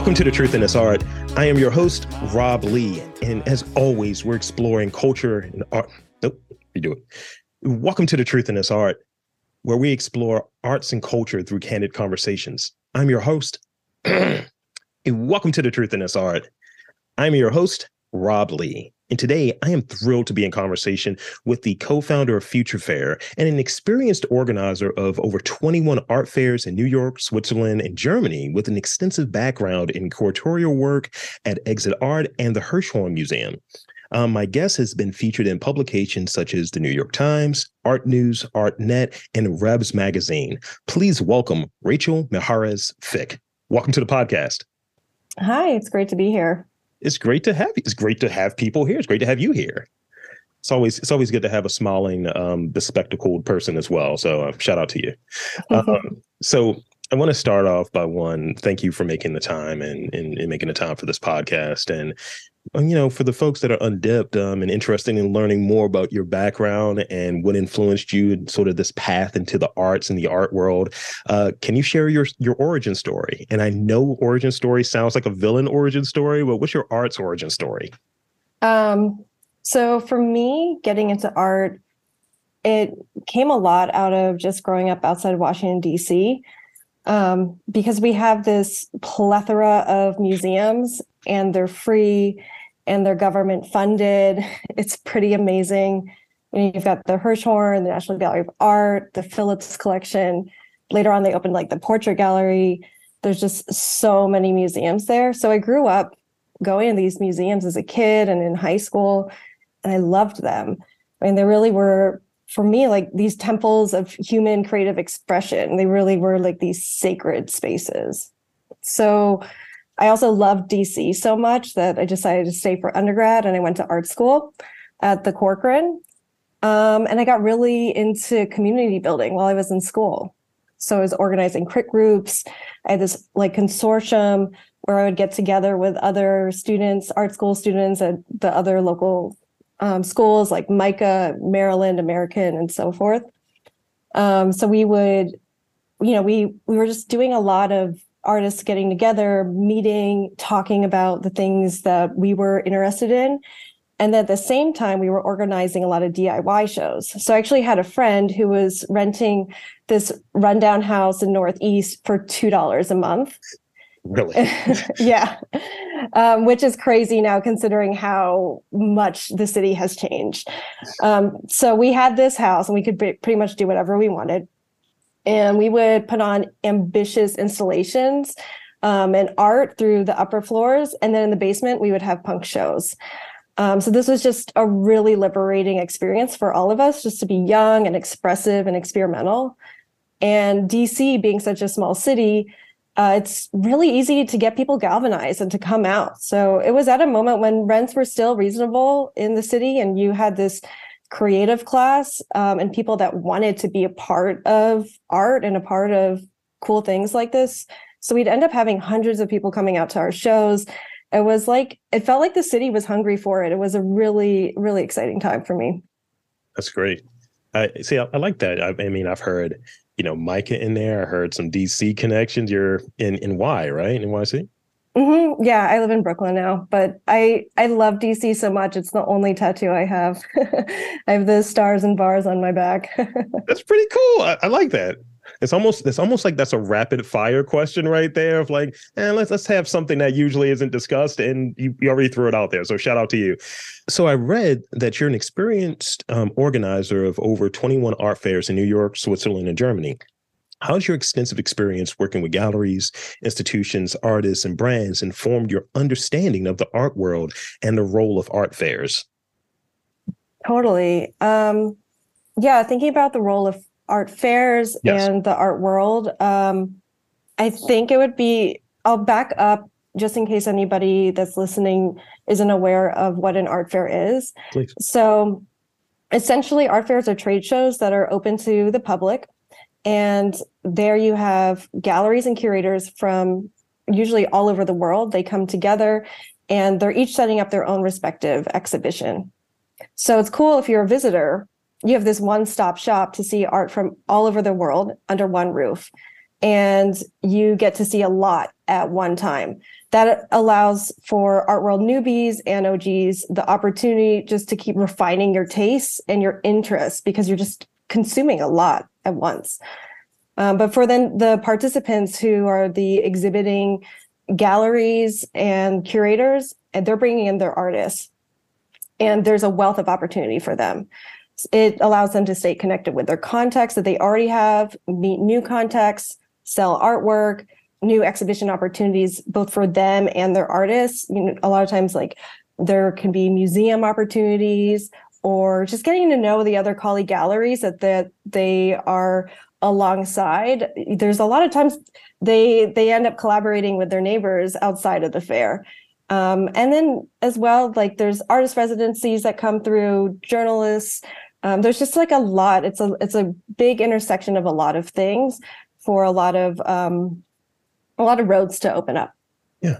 Welcome to The Truth in This Art. I am your host, Rob Lee. And as always, we're exploring culture and art. Nope, redo it. Welcome to The Truth in This Art, where we explore arts and culture through candid conversations. I'm your host. and welcome to The Truth in This Art. I'm your host, Rob Lee. And today I am thrilled to be in conversation with the co founder of Future Fair and an experienced organizer of over 21 art fairs in New York, Switzerland, and Germany with an extensive background in curatorial work at Exit Art and the Hirshhorn Museum. Um, my guest has been featured in publications such as the New York Times, Art News, ArtNet, and Rebs Magazine. Please welcome Rachel Mijares Fick. Welcome to the podcast. Hi, it's great to be here it's great to have you. It's great to have people here. It's great to have you here. It's always it's always good to have a smiling, um, bespectacled person as well. So uh, shout out to you. Mm-hmm. Um, so I want to start off by one, thank you for making the time and, and, and making the time for this podcast. And you know, for the folks that are undipped um, and interested in learning more about your background and what influenced you in sort of this path into the arts and the art world, uh, can you share your your origin story? And I know origin story sounds like a villain origin story, but what's your arts origin story? Um, so for me, getting into art, it came a lot out of just growing up outside Washington D.C. Um, because we have this plethora of museums and they're free and they're government funded. It's pretty amazing. Know, you've got the Hirshhorn, the National Gallery of Art, the Phillips Collection. Later on, they opened like the Portrait Gallery. There's just so many museums there. So I grew up going to these museums as a kid and in high school, and I loved them. I mean, they really were for me like these temples of human creative expression. They really were like these sacred spaces. So I also loved DC so much that I decided to stay for undergrad and I went to art school at the Corcoran. Um, and I got really into community building while I was in school. So I was organizing crit groups. I had this like consortium where I would get together with other students, art school students at the other local um, schools like MICA, Maryland, American, and so forth. Um, so we would, you know, we we were just doing a lot of artists getting together, meeting, talking about the things that we were interested in. And at the same time, we were organizing a lot of DIY shows. So I actually had a friend who was renting this rundown house in Northeast for $2 a month. Really? yeah. Um, which is crazy now, considering how much the city has changed. Um, so we had this house and we could pretty much do whatever we wanted and we would put on ambitious installations um, and art through the upper floors. And then in the basement we would have punk shows. Um, so this was just a really liberating experience for all of us just to be young and expressive and experimental. And dc being such a small city uh, it's really easy to get people galvanized and to come out. So it was at a moment when rents were still reasonable in the city and you had this creative class um, and people that wanted to be a part of art and a part of cool things like this. So we'd end up having hundreds of people coming out to our shows. It was like, it felt like the city was hungry for it. It was a really, really exciting time for me. That's great. I see. I, I like that. I, I, mean, I've heard, you know, MICA in there. I heard some DC connections. You're in in Y, right? In NYC. Mm-hmm. Yeah, I live in Brooklyn now, but I I love DC so much. It's the only tattoo I have. I have the stars and bars on my back. that's pretty cool. I, I, like that. It's almost it's almost like that's a rapid fire question right there of like, and eh, let's let's have something that usually isn't discussed, and you, you already threw it out there. So shout out to you. So I read that you're an experienced um, organizer of over 21 art fairs in New York, Switzerland, and Germany. How's your extensive experience working with galleries, institutions, artists, and brands informed your understanding of the art world and the role of art fairs? Totally. Um, yeah, thinking about the role of art fairs yes. and the art world, um, I think it would be, I'll back up just in case anybody that's listening isn't aware of what an art fair is. Please. So essentially, art fairs are trade shows that are open to the public and there you have galleries and curators from usually all over the world. They come together and they're each setting up their own respective exhibition. So it's cool if you're a visitor, you have this one stop shop to see art from all over the world under one roof. and you get to see a lot at one time. That allows for art world newbies and OGs the opportunity just to keep refining your tastes and your interests because you're just consuming a lot at once. Um, but for then the participants who are the exhibiting galleries and curators, and they're bringing in their artists, and there's a wealth of opportunity for them. It allows them to stay connected with their contacts that they already have, meet new contacts, sell artwork, new exhibition opportunities, both for them and their artists. You know, a lot of times, like there can be museum opportunities or just getting to know the other colleague galleries that that they are alongside. There's a lot of times they they end up collaborating with their neighbors outside of the fair. Um, and then as well, like there's artist residencies that come through, journalists. Um, there's just like a lot. It's a it's a big intersection of a lot of things for a lot of um, a lot of roads to open up. Yeah.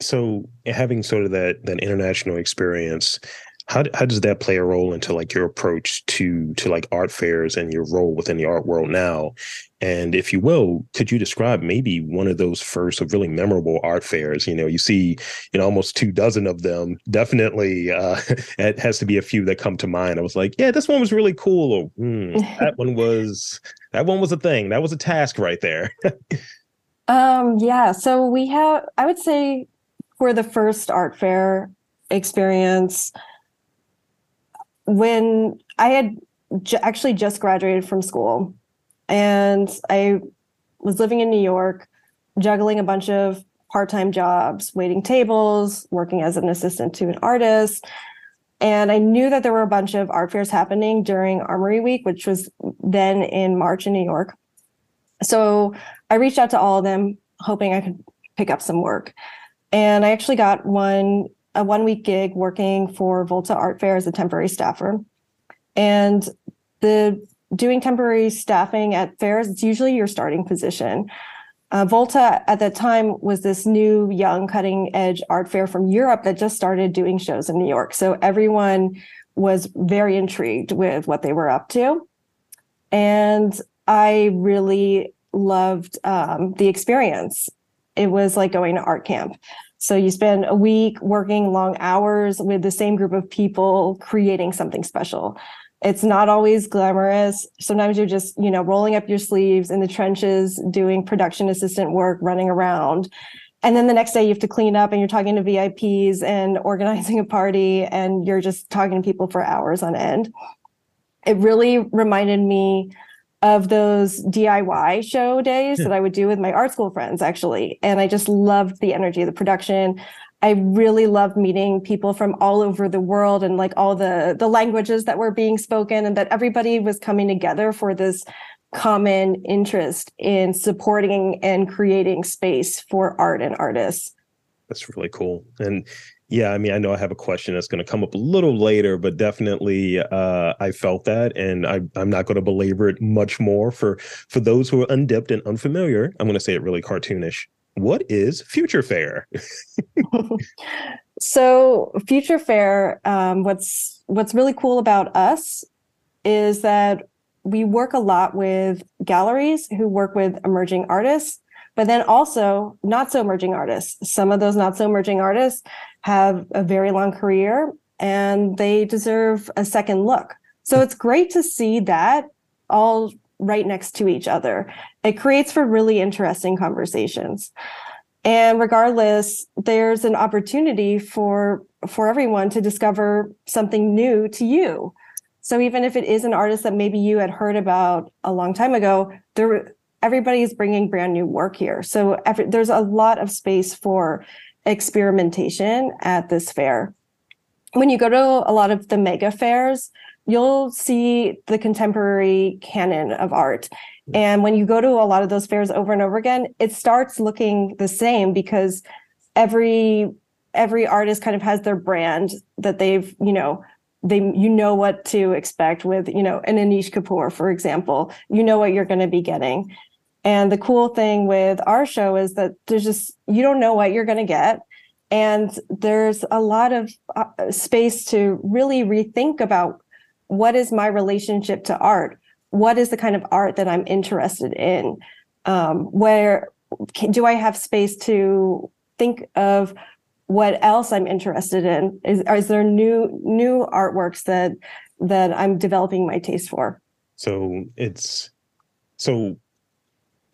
So having sort of that that international experience, how how does that play a role into like your approach to to like art fairs and your role within the art world now? And if you will, could you describe maybe one of those first of really memorable art fairs? You know, you see, you know, almost two dozen of them. Definitely, uh, it has to be a few that come to mind. I was like, yeah, this one was really cool. Or hmm, that one was that one was a thing. That was a task right there. um, yeah. So we have, I would say, for the first art fair experience, when I had actually just graduated from school and I was living in New York, juggling a bunch of part time jobs, waiting tables, working as an assistant to an artist. And I knew that there were a bunch of art fairs happening during Armory Week, which was then in March in New York. So I reached out to all of them, hoping I could pick up some work. And I actually got one a one week gig working for Volta Art Fair as a temporary staffer. And the doing temporary staffing at fairs, it's usually your starting position. Uh, Volta at that time was this new, young, cutting edge art fair from Europe that just started doing shows in New York. So everyone was very intrigued with what they were up to. And I really loved um, the experience. It was like going to art camp. So you spend a week working long hours with the same group of people creating something special. It's not always glamorous. Sometimes you're just, you know, rolling up your sleeves in the trenches, doing production assistant work, running around. And then the next day you have to clean up and you're talking to VIPs and organizing a party and you're just talking to people for hours on end. It really reminded me of those DIY show days yeah. that I would do with my art school friends, actually. And I just loved the energy of the production. I really loved meeting people from all over the world and like all the the languages that were being spoken and that everybody was coming together for this common interest in supporting and creating space for art and artists. That's really cool. And yeah, I mean, I know I have a question that's going to come up a little later, but definitely uh, I felt that, and I, am not going to belabor it much more. For for those who are undipped and unfamiliar, I'm going to say it really cartoonish what is Future Fair? so Future Fair, um, what's what's really cool about us is that we work a lot with galleries who work with emerging artists, but then also not so emerging artists. Some of those not so emerging artists have a very long career and they deserve a second look. So it's great to see that all right next to each other. It creates for really interesting conversations. And regardless, there's an opportunity for for everyone to discover something new to you. So even if it is an artist that maybe you had heard about a long time ago, there everybody is bringing brand new work here. So every, there's a lot of space for experimentation at this fair. When you go to a lot of the mega fairs, you'll see the contemporary canon of art. Mm-hmm. And when you go to a lot of those fairs over and over again, it starts looking the same because every every artist kind of has their brand that they've, you know, they you know what to expect with, you know, an Anish Kapoor, for example. You know what you're going to be getting. And the cool thing with our show is that there's just you don't know what you're going to get and there's a lot of uh, space to really rethink about what is my relationship to art? What is the kind of art that I'm interested in? Um, where can, do I have space to think of what else I'm interested in? Is, is there new new artworks that that I'm developing my taste for? So it's so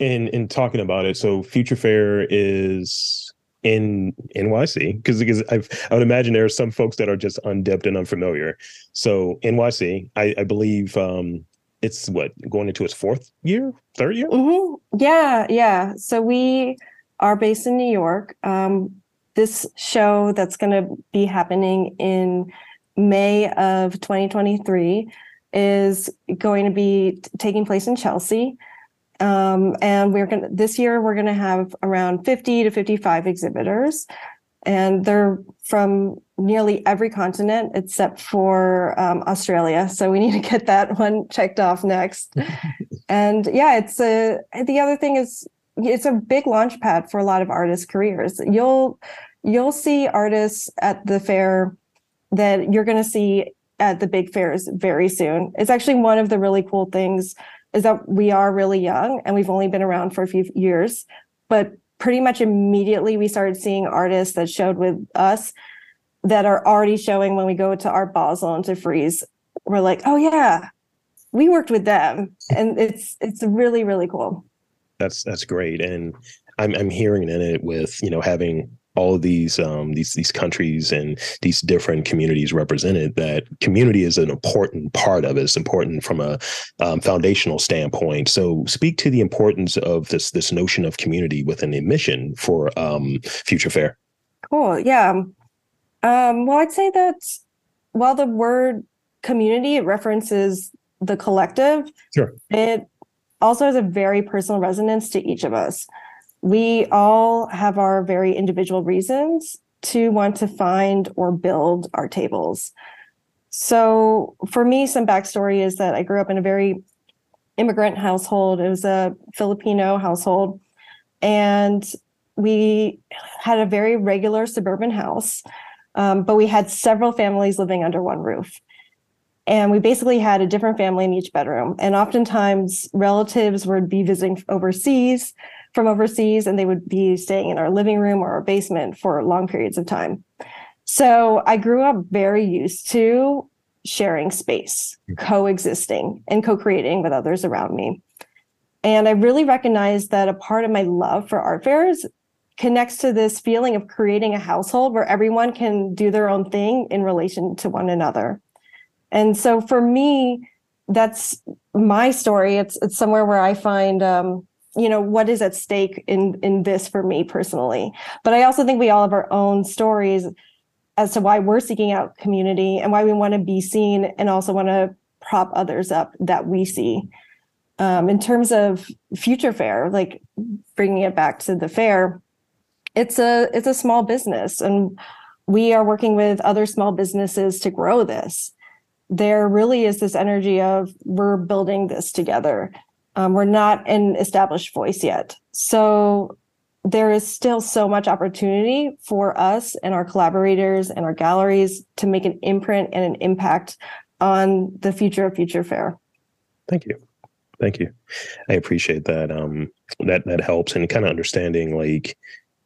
in in talking about it. So Future Fair is in NYC because because I've I would imagine there are some folks that are just undipped and unfamiliar. So NYC, I, I believe um, it's what going into its fourth year, third year. Mm-hmm. Yeah, yeah. So we are based in New York. Um, this show that's going to be happening in May of 2023 is going to be t- taking place in Chelsea. Um, and we're going to, this year, we're going to have around 50 to 55 exhibitors. And they're from nearly every continent except for um, Australia. So we need to get that one checked off next. and yeah, it's a, the other thing is it's a big launch pad for a lot of artists' careers. You'll, you'll see artists at the fair that you're going to see at the big fairs very soon. It's actually one of the really cool things is that we are really young and we've only been around for a few years, but pretty much immediately we started seeing artists that showed with us that are already showing when we go to Art Basel and to Frieze. We're like, oh yeah, we worked with them, and it's it's really really cool. That's that's great, and I'm I'm hearing in it with you know having all of these um, these these countries and these different communities represented. That community is an important part of it. It's important from a um, foundational standpoint. So, speak to the importance of this this notion of community within the mission for um, Future Fair. Cool. Yeah. Um, well, I'd say that while the word community references the collective, sure. it also has a very personal resonance to each of us we all have our very individual reasons to want to find or build our tables. So for me, some backstory is that I grew up in a very immigrant household. It was a Filipino household. And we had a very regular suburban house, um, but we had several families living under one roof. And we basically had a different family in each bedroom. And oftentimes, relatives would be visiting overseas from overseas and they would be staying in our living room or our basement for long periods of time. So I grew up very used to sharing space, coexisting, and co creating with others around me. And I really recognized that a part of my love for art fairs connects to this feeling of creating a household where everyone can do their own thing in relation to one another. And so for me, that's my story. It's it's somewhere where I find um, you know what is at stake in in this for me personally. But i also think we all have our own stories as to why we're seeking out community and why we want to be seen and also want to prop others up that we see. Um, in terms of future fair like bringing it back to the fair it's a it's a small business and we are working with other small businesses to grow this. There really is this energy of we're building this together um, we're not an established voice yet. So there is still so much opportunity for us and our collaborators and our galleries to make an imprint and an impact on the future of Future Fair. Thank you. Thank you. I appreciate that. Um, that that helps and kind of understanding like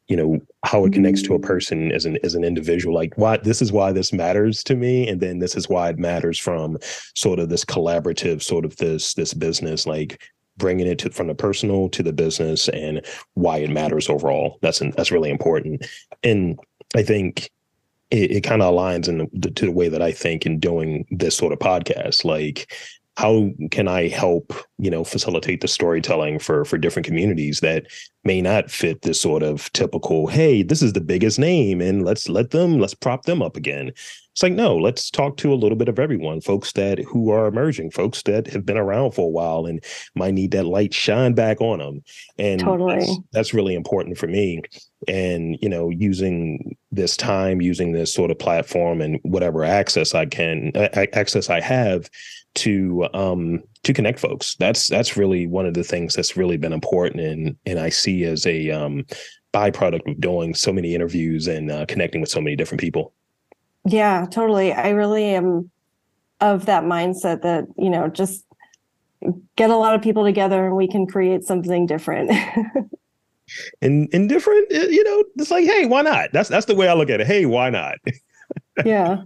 you know how it connects to a person as an as an individual like why this is why this matters to me and then this is why it matters from sort of this collaborative sort of this this business like bringing it to, from the personal to the business and why it matters overall. That's that's really important. And i think it, it kind of aligns in the, to the way that i think in doing this sort of podcast. Like how can I help, you know, facilitate the storytelling for for different communities that may not fit this sort of typical, hey, this is the biggest name and let's let them let's prop them up again. It's like, no, let's talk to a little bit of everyone, folks that who are emerging, folks that have been around for a while and might need that light shine back on them. And totally. that's, that's really important for me. And, you know, using this time, using this sort of platform and whatever access I can, access I have to um to connect folks that's that's really one of the things that's really been important and and i see as a um byproduct of doing so many interviews and uh, connecting with so many different people yeah totally i really am of that mindset that you know just get a lot of people together and we can create something different. and and different, eh, you know, it's like, hey, why not? That's that's the way I look at it. Hey, why not? yeah.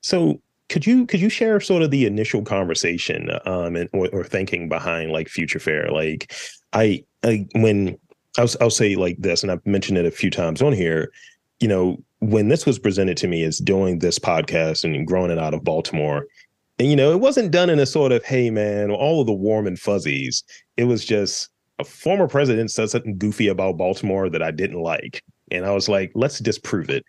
So could you could you share sort of the initial conversation um and or, or thinking behind like future fair like i i when I'll, I'll say like this and i've mentioned it a few times on here you know when this was presented to me as doing this podcast and growing it out of baltimore and you know it wasn't done in a sort of hey man all of the warm and fuzzies it was just a former president said something goofy about baltimore that i didn't like and i was like let's disprove it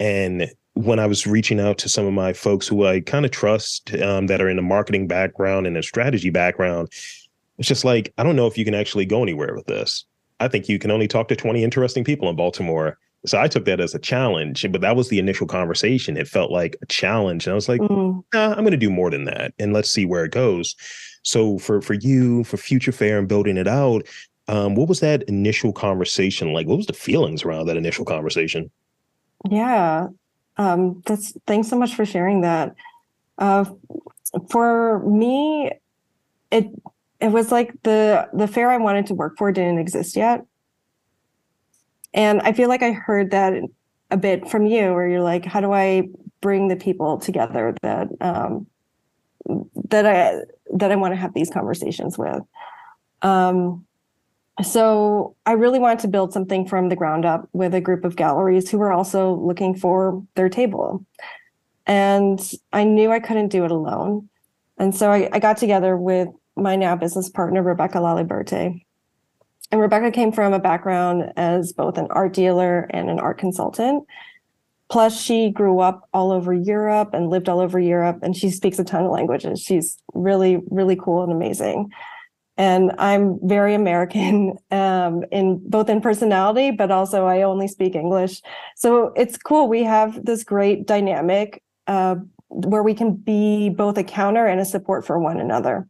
and when I was reaching out to some of my folks who I kind of trust um, that are in a marketing background and a strategy background, it's just like, I don't know if you can actually go anywhere with this. I think you can only talk to 20 interesting people in Baltimore. So I took that as a challenge, but that was the initial conversation. It felt like a challenge. And I was like, mm. nah, I'm going to do more than that. And let's see where it goes. So for, for you, for Future Fair and building it out, um, what was that initial conversation like? What was the feelings around that initial conversation? Yeah, um, that's thanks so much for sharing that. Uh, for me, it it was like the the fair I wanted to work for didn't exist yet, and I feel like I heard that a bit from you, where you're like, how do I bring the people together that um, that I that I want to have these conversations with. Um, so I really wanted to build something from the ground up with a group of galleries who were also looking for their table. And I knew I couldn't do it alone. And so I, I got together with my now business partner, Rebecca Laliberte. And Rebecca came from a background as both an art dealer and an art consultant. Plus, she grew up all over Europe and lived all over Europe, and she speaks a ton of languages. She's really, really cool and amazing and I'm very American um, in both in personality, but also I only speak English. So it's cool. We have this great dynamic uh, where we can be both a counter and a support for one another.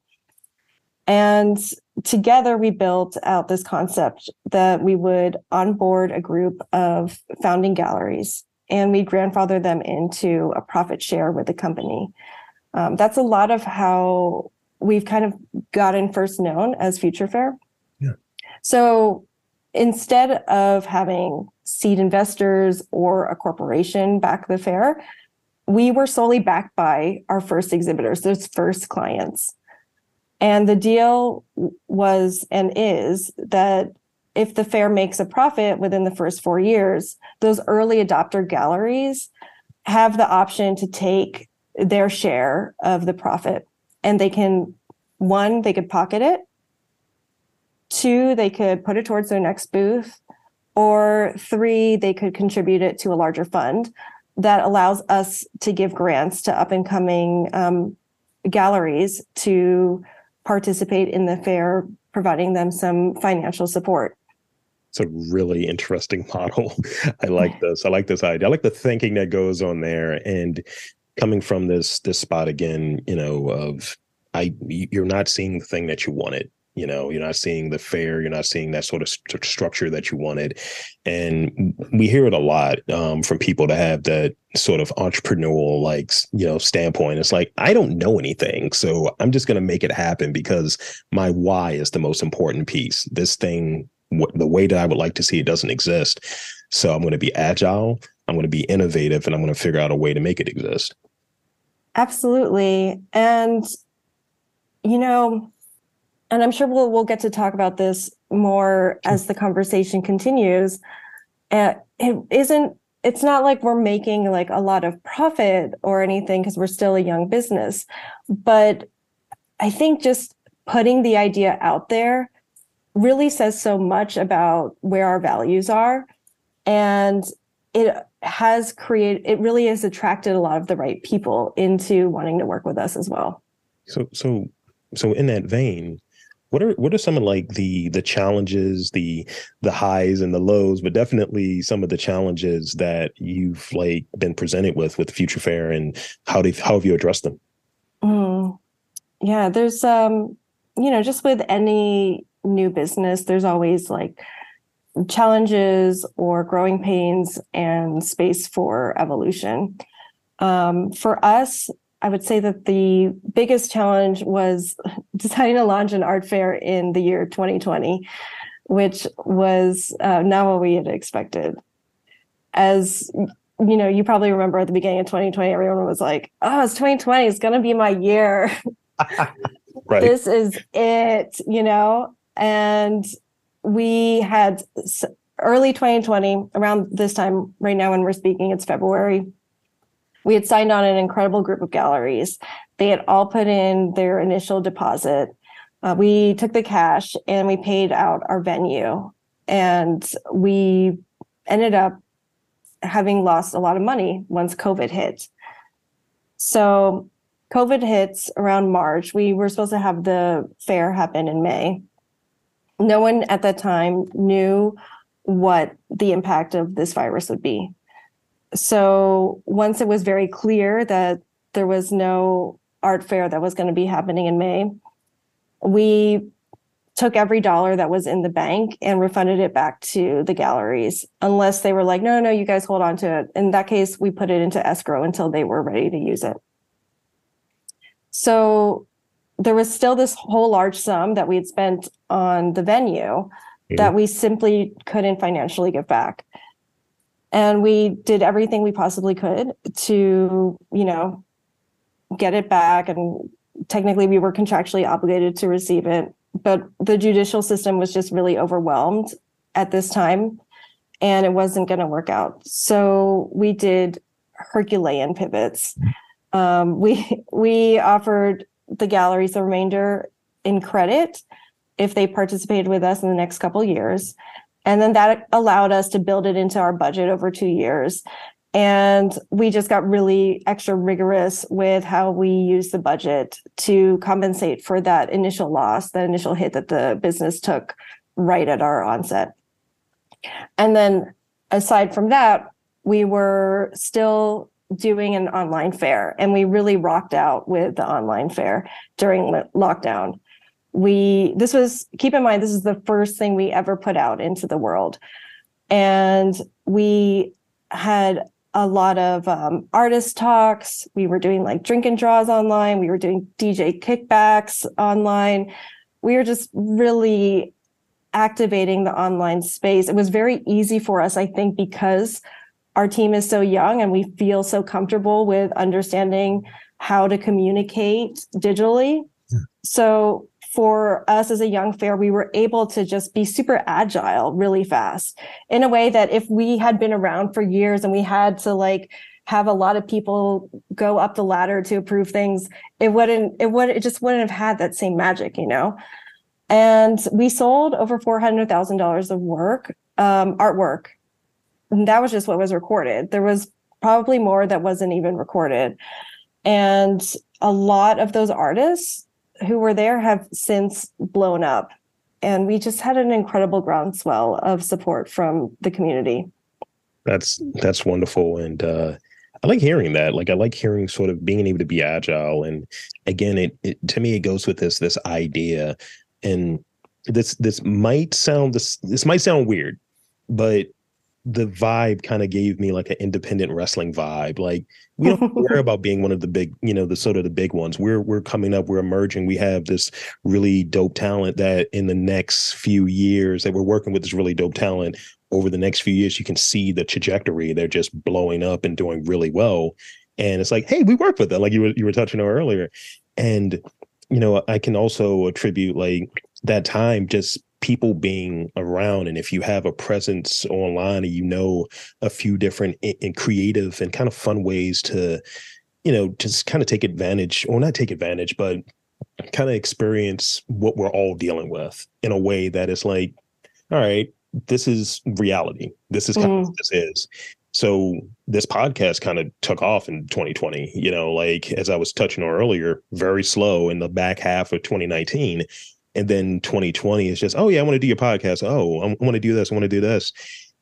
And together we built out this concept that we would onboard a group of founding galleries and we grandfather them into a profit share with the company. Um, that's a lot of how we've kind of gotten first known as Future Fair. Yeah. So instead of having seed investors or a corporation back the fair, we were solely backed by our first exhibitors, those first clients. And the deal was and is that if the fair makes a profit within the first four years, those early adopter galleries have the option to take their share of the profit. And they can one they could pocket it. Two they could put it towards their next booth. Or three they could contribute it to a larger fund that allows us to give grants to up and coming um, galleries to participate in the fair providing them some financial support it's a really interesting model. I like this. I like this idea. I like the thinking that goes on there. And coming from this this spot again, you know, of I you're not seeing the thing that you wanted. You know, you're not seeing the fair. You're not seeing that sort of st- structure that you wanted, and we hear it a lot um, from people that have that sort of entrepreneurial like you know standpoint. It's like I don't know anything, so I'm just going to make it happen because my why is the most important piece. This thing, w- the way that I would like to see it, doesn't exist. So I'm going to be agile. I'm going to be innovative, and I'm going to figure out a way to make it exist. Absolutely. And, you know, and I'm sure we'll, we'll get to talk about this more as the conversation continues. Uh, it isn't, it's not like we're making like a lot of profit or anything because we're still a young business. But I think just putting the idea out there really says so much about where our values are. And it has created it really has attracted a lot of the right people into wanting to work with us as well so so so in that vein what are what are some of like the the challenges the the highs and the lows but definitely some of the challenges that you've like been presented with with future fair and how do how have you addressed them mm, yeah there's um you know just with any new business there's always like challenges or growing pains and space for evolution. Um, for us, I would say that the biggest challenge was deciding to launch an art fair in the year 2020, which was uh, not what we had expected. As you know, you probably remember at the beginning of 2020, everyone was like, "Oh, it's 2020. It's going to be my year. right. This is it." You know, and we had early 2020, around this time, right now when we're speaking, it's February. We had signed on an incredible group of galleries. They had all put in their initial deposit. Uh, we took the cash and we paid out our venue. And we ended up having lost a lot of money once COVID hit. So COVID hits around March. We were supposed to have the fair happen in May. No one at that time knew what the impact of this virus would be. So once it was very clear that there was no art fair that was going to be happening in May, we took every dollar that was in the bank and refunded it back to the galleries, unless they were like, no, no, you guys hold on to it. In that case, we put it into escrow until they were ready to use it. So there was still this whole large sum that we had spent on the venue mm-hmm. that we simply couldn't financially give back. And we did everything we possibly could to, you know, get it back. And technically, we were contractually obligated to receive it. But the judicial system was just really overwhelmed at this time and it wasn't going to work out. So we did Herculean pivots. Um, we we offered the galleries the remainder in credit if they participated with us in the next couple years. And then that allowed us to build it into our budget over two years. And we just got really extra rigorous with how we use the budget to compensate for that initial loss, that initial hit that the business took right at our onset. And then aside from that, we were still doing an online fair and we really rocked out with the online fair during lockdown we this was keep in mind this is the first thing we ever put out into the world. And we had a lot of um, artist talks. We were doing like drink and draws online. We were doing dj kickbacks online. We were just really activating the online space. It was very easy for us i think because our team is so young and we feel so comfortable with understanding how to communicate digitally. Yeah. So for us as a young fair, we were able to just be super agile really fast in a way that if we had been around for years and we had to like have a lot of people go up the ladder to approve things, it wouldn't, it would, it just wouldn't have had that same magic, you know? And we sold over $400,000 of work, um, artwork and that was just what was recorded. There was probably more that wasn't even recorded. And a lot of those artists who were there have since blown up. And we just had an incredible groundswell of support from the community. That's that's wonderful. And uh I like hearing that. Like I like hearing sort of being able to be agile. And again, it, it to me it goes with this this idea. And this this might sound this this might sound weird, but the vibe kind of gave me like an independent wrestling vibe. Like we don't care about being one of the big, you know, the sort of the big ones. We're we're coming up, we're emerging. We have this really dope talent that in the next few years that we're working with this really dope talent over the next few years, you can see the trajectory. They're just blowing up and doing really well. And it's like, hey, we work with them, like you were you were touching on earlier. And you know, I can also attribute like that time just people being around and if you have a presence online and you know a few different and creative and kind of fun ways to you know just kind of take advantage or not take advantage but kind of experience what we're all dealing with in a way that is like all right this is reality this is kind mm. of what this is so this podcast kind of took off in 2020 you know like as i was touching on earlier very slow in the back half of 2019 and then 2020 is just, oh yeah, I want to do your podcast. Oh, I want to do this. I want to do this.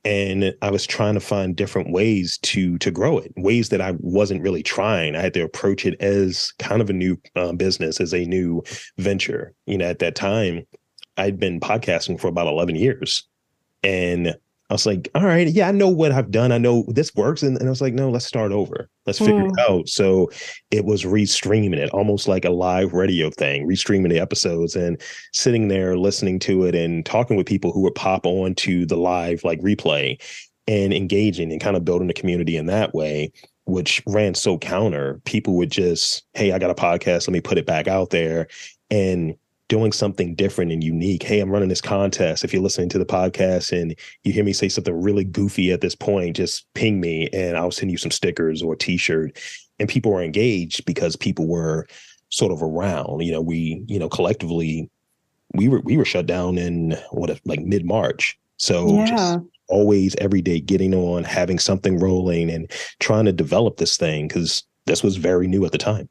And I was trying to find different ways to to grow it, ways that I wasn't really trying. I had to approach it as kind of a new uh, business, as a new venture. You know, at that time, I'd been podcasting for about 11 years, and I was like, all right, yeah, I know what I've done. I know this works. And, and I was like, no, let's start over. Let's figure mm. it out. So it was restreaming it, almost like a live radio thing, restreaming the episodes and sitting there listening to it and talking with people who would pop on to the live like replay and engaging and kind of building a community in that way which ran so counter people would just hey i got a podcast let me put it back out there and doing something different and unique. Hey, I'm running this contest. If you're listening to the podcast and you hear me say something really goofy at this point, just ping me and I'll send you some stickers or a t-shirt. And people were engaged because people were sort of around. You know, we, you know, collectively we were we were shut down in what like mid-March. So yeah. always every day getting on, having something rolling and trying to develop this thing because this was very new at the time.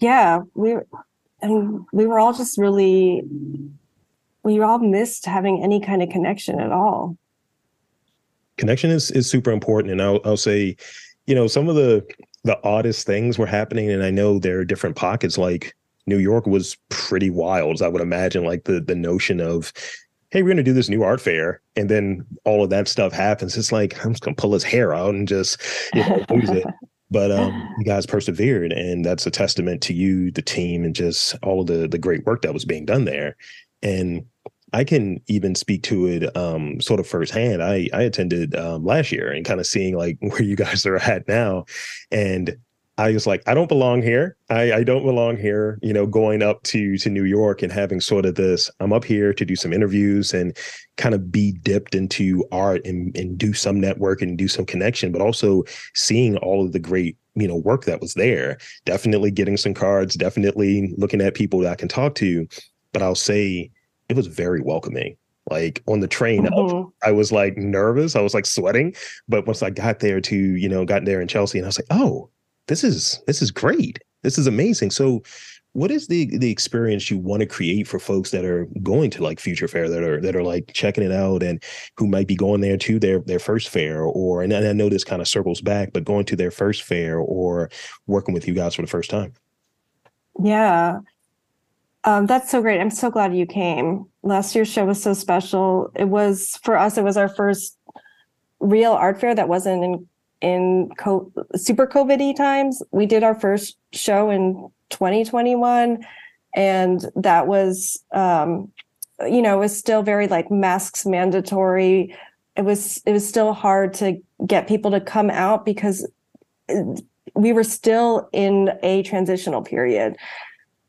Yeah, we and we were all just really we all missed having any kind of connection at all. Connection is is super important. And I'll, I'll say you know some of the the oddest things were happening. And i know there are different pockets like new york was pretty wild. I would imagine like the the notion of hey we're going to do this new art fair. And then all of that stuff happens. It's like i'm just going to pull his hair out and just you know, lose it but um, you guys persevered, and that's a testament to you, the team, and just all of the the great work that was being done there. And I can even speak to it um, sort of firsthand. I I attended um, last year and kind of seeing like where you guys are at now, and I was like, I don't belong here. I, I don't belong here. You know, going up to to New York and having sort of this. I'm up here to do some interviews and kind of be dipped into art and and do some networking and do some connection, but also seeing all of the great you know work that was there. Definitely getting some cards. Definitely looking at people that I can talk to. But I'll say it was very welcoming like on the train mm-hmm. I, was like nervous i was like sweating but once i got there to you know got there in chelsea and i was like oh this is this is great. This is amazing. So what is the the experience you want to create for folks that are going to like future fair that are that are like checking it out and who might be going there to their their first fair or and I know this kind of circles back but going to their first fair or working with you guys for the first time? Yeah. Um, that's so great. I'm so glad you came. Last year's show was so special. It was for us it was our first real art fair that wasn't in in co- super COVID times. We did our first show in 2021, and that was, um, you know, it was still very like masks mandatory. It was it was still hard to get people to come out because we were still in a transitional period,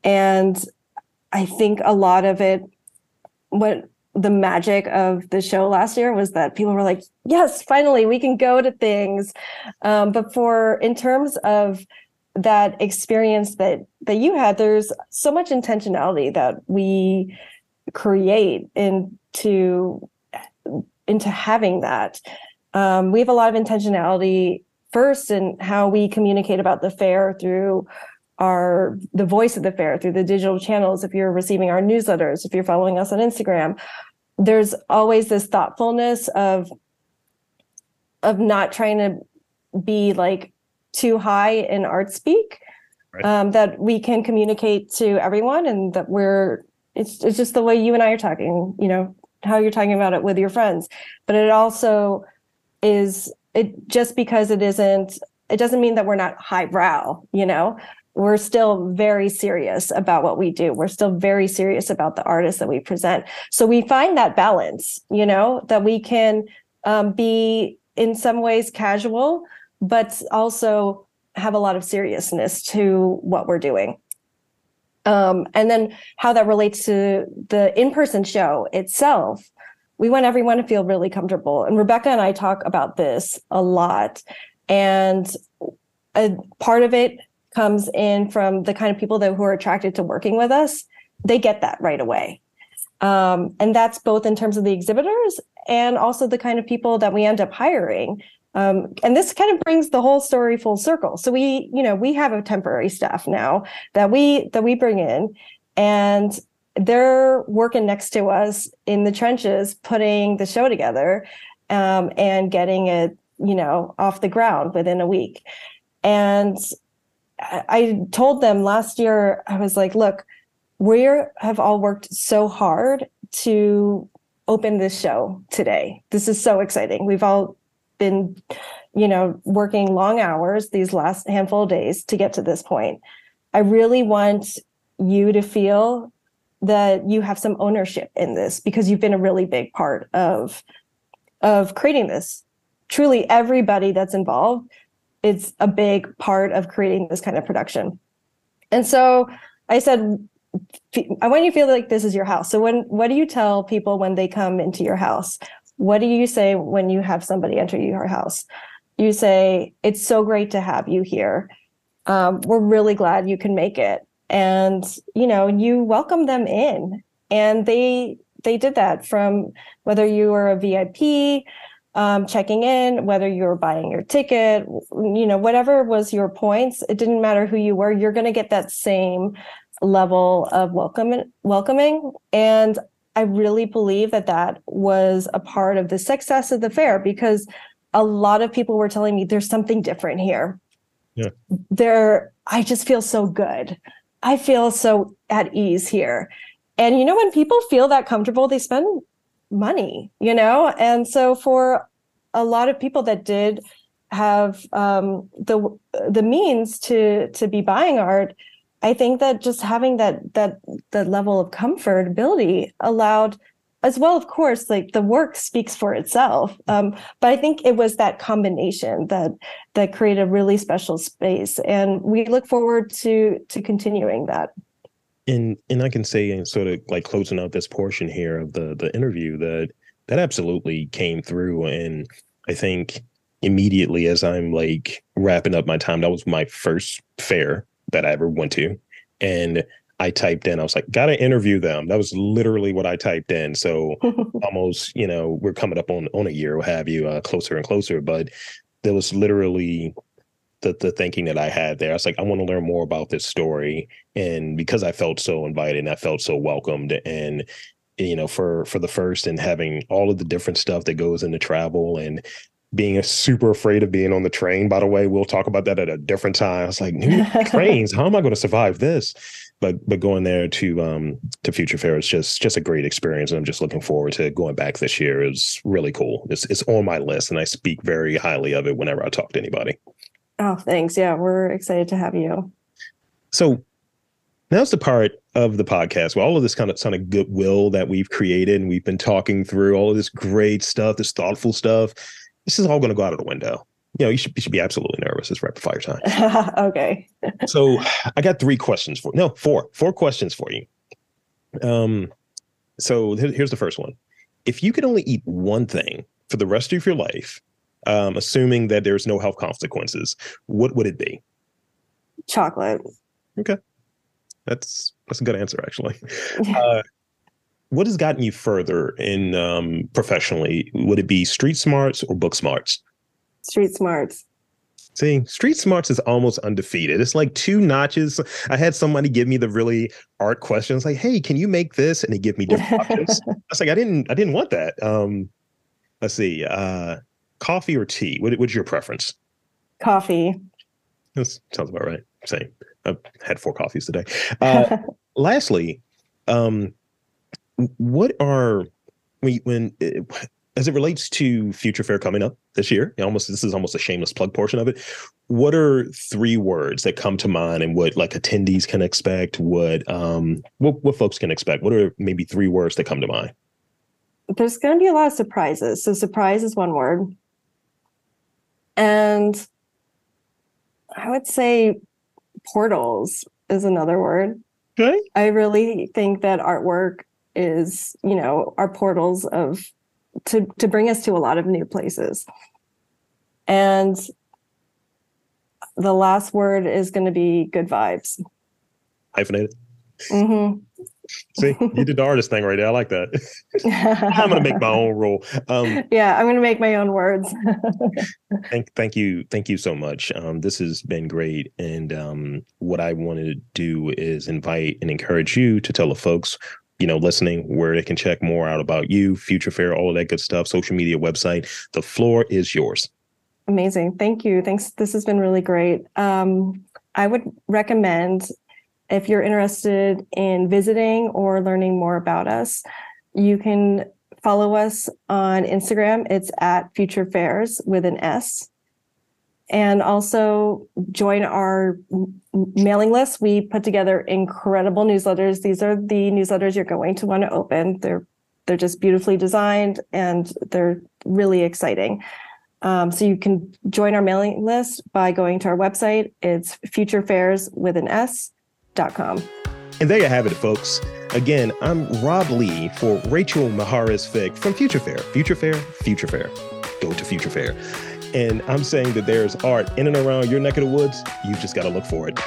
and I think a lot of it what the magic of the show last year was that people were like, yes, finally we can go to things. Um, but for in terms of that experience that that you had, there's so much intentionality that we create into into having that. Um, we have a lot of intentionality first in how we communicate about the fair through our the voice of the fair through the digital channels if you're receiving our newsletters if you're following us on instagram there's always this thoughtfulness of of not trying to be like too high in art speak right. um, that we can communicate to everyone and that we're it's, it's just the way you and i are talking you know how you're talking about it with your friends but it also is it just because it isn't it doesn't mean that we're not highbrow you know we're still very serious about what we do. We're still very serious about the artists that we present. So we find that balance, you know, that we can um, be in some ways casual, but also have a lot of seriousness to what we're doing. Um, and then how that relates to the in person show itself. We want everyone to feel really comfortable. And Rebecca and I talk about this a lot. And a part of it comes in from the kind of people that who are attracted to working with us, they get that right away. Um, and that's both in terms of the exhibitors and also the kind of people that we end up hiring. Um, and this kind of brings the whole story full circle. So we, you know, we have a temporary staff now that we that we bring in, and they're working next to us in the trenches, putting the show together um, and getting it, you know, off the ground within a week. And I told them last year, I was like, look, we have all worked so hard to open this show today. This is so exciting. We've all been, you know, working long hours these last handful of days to get to this point. I really want you to feel that you have some ownership in this because you've been a really big part of of creating this. Truly everybody that's involved is a big part of creating this kind of production. And so I said I want you to feel like this is your house. So when what do you tell people when they come into your house? What do you say when you have somebody enter your house? You say, "It's so great to have you here. Um, we're really glad you can make it." And you know, you welcome them in, and they they did that from whether you were a VIP, um, checking in, whether you were buying your ticket, you know, whatever was your points, it didn't matter who you were, you're going to get that same level of welcome, welcoming. And I really believe that that was a part of the success of the fair because a lot of people were telling me there's something different here. Yeah. There, I just feel so good. I feel so at ease here. And you know, when people feel that comfortable, they spend money, you know? And so for a lot of people that did have um, the the means to to be buying art, I think that just having that that that level of comfortability allowed as well of course like the work speaks for itself um, but i think it was that combination that that created a really special space and we look forward to to continuing that and and i can say and sort of like closing out this portion here of the the interview that that absolutely came through and i think immediately as i'm like wrapping up my time that was my first fair that I ever went to. And I typed in, I was like, gotta interview them. That was literally what I typed in. So almost, you know, we're coming up on on a year, what have you, uh, closer and closer. But there was literally the the thinking that I had there. I was like, I want to learn more about this story. And because I felt so invited and I felt so welcomed and you know, for for the first and having all of the different stuff that goes into travel and being super afraid of being on the train. By the way, we'll talk about that at a different time. I was like, new trains, how am I going to survive this? But but going there to um to Future Fair is just just a great experience, and I'm just looking forward to going back this year. It's really cool. It's it's on my list, and I speak very highly of it whenever I talk to anybody. Oh, thanks. Yeah, we're excited to have you. So now's the part of the podcast where all of this kind of kind of goodwill that we've created and we've been talking through all of this great stuff, this thoughtful stuff this is all going to go out of the window. You know, you should you should be absolutely nervous. It's rapid fire time. okay. so I got three questions for no four four questions for you. Um, so here's the first one. If you could only eat one thing for the rest of your life, um, assuming that there's no health consequences, what would it be? Chocolate. Okay, that's that's a good answer actually. Uh, what has gotten you further in um, professionally? Would it be street smarts or book smarts? Street smarts. See, street smarts is almost undefeated. It's like two notches. I had somebody give me the really art questions, like, "Hey, can you make this?" And they give me different options. I was like, "I didn't, I didn't want that." Um, let's see, uh, coffee or tea? What, what's your preference? Coffee. That sounds about right. Same. I've had four coffees today. Uh, lastly, um, what are when, when uh, as it relates to future fair coming up this year almost this is almost a shameless plug portion of it what are three words that come to mind and what like attendees can expect what um what, what folks can expect what are maybe three words that come to mind there's going to be a lot of surprises so surprise is one word and i would say portals is another word. Okay i really think that artwork is you know our portals of to to bring us to a lot of new places. And the last word is going to be good vibes. Hyphenated mm-hmm. See you did the artist thing right there i like that i'm going to make my own rule um, yeah i'm going to make my own words thank, thank you thank you so much um, this has been great and um, what i wanted to do is invite and encourage you to tell the folks you know, listening, where they can check more out about you, Future Fair, all of that good stuff, social media, website. The floor is yours. Amazing. Thank you. Thanks. This has been really great. Um, I would recommend if you're interested in visiting or learning more about us, you can follow us on Instagram. It's at Future Fairs with an S. And also join our mailing list. We put together incredible newsletters. These are the newsletters you're going to want to open. They're they're just beautifully designed and they're really exciting. Um, so you can join our mailing list by going to our website. It's futurefairs with an S com. And there you have it, folks. Again, I'm Rob Lee for Rachel Mijares Fick from Future Fair. Future Fair, Future Fair. Go to Future Fair. And I'm saying that there's art in and around your neck of the woods. You've just got to look for it.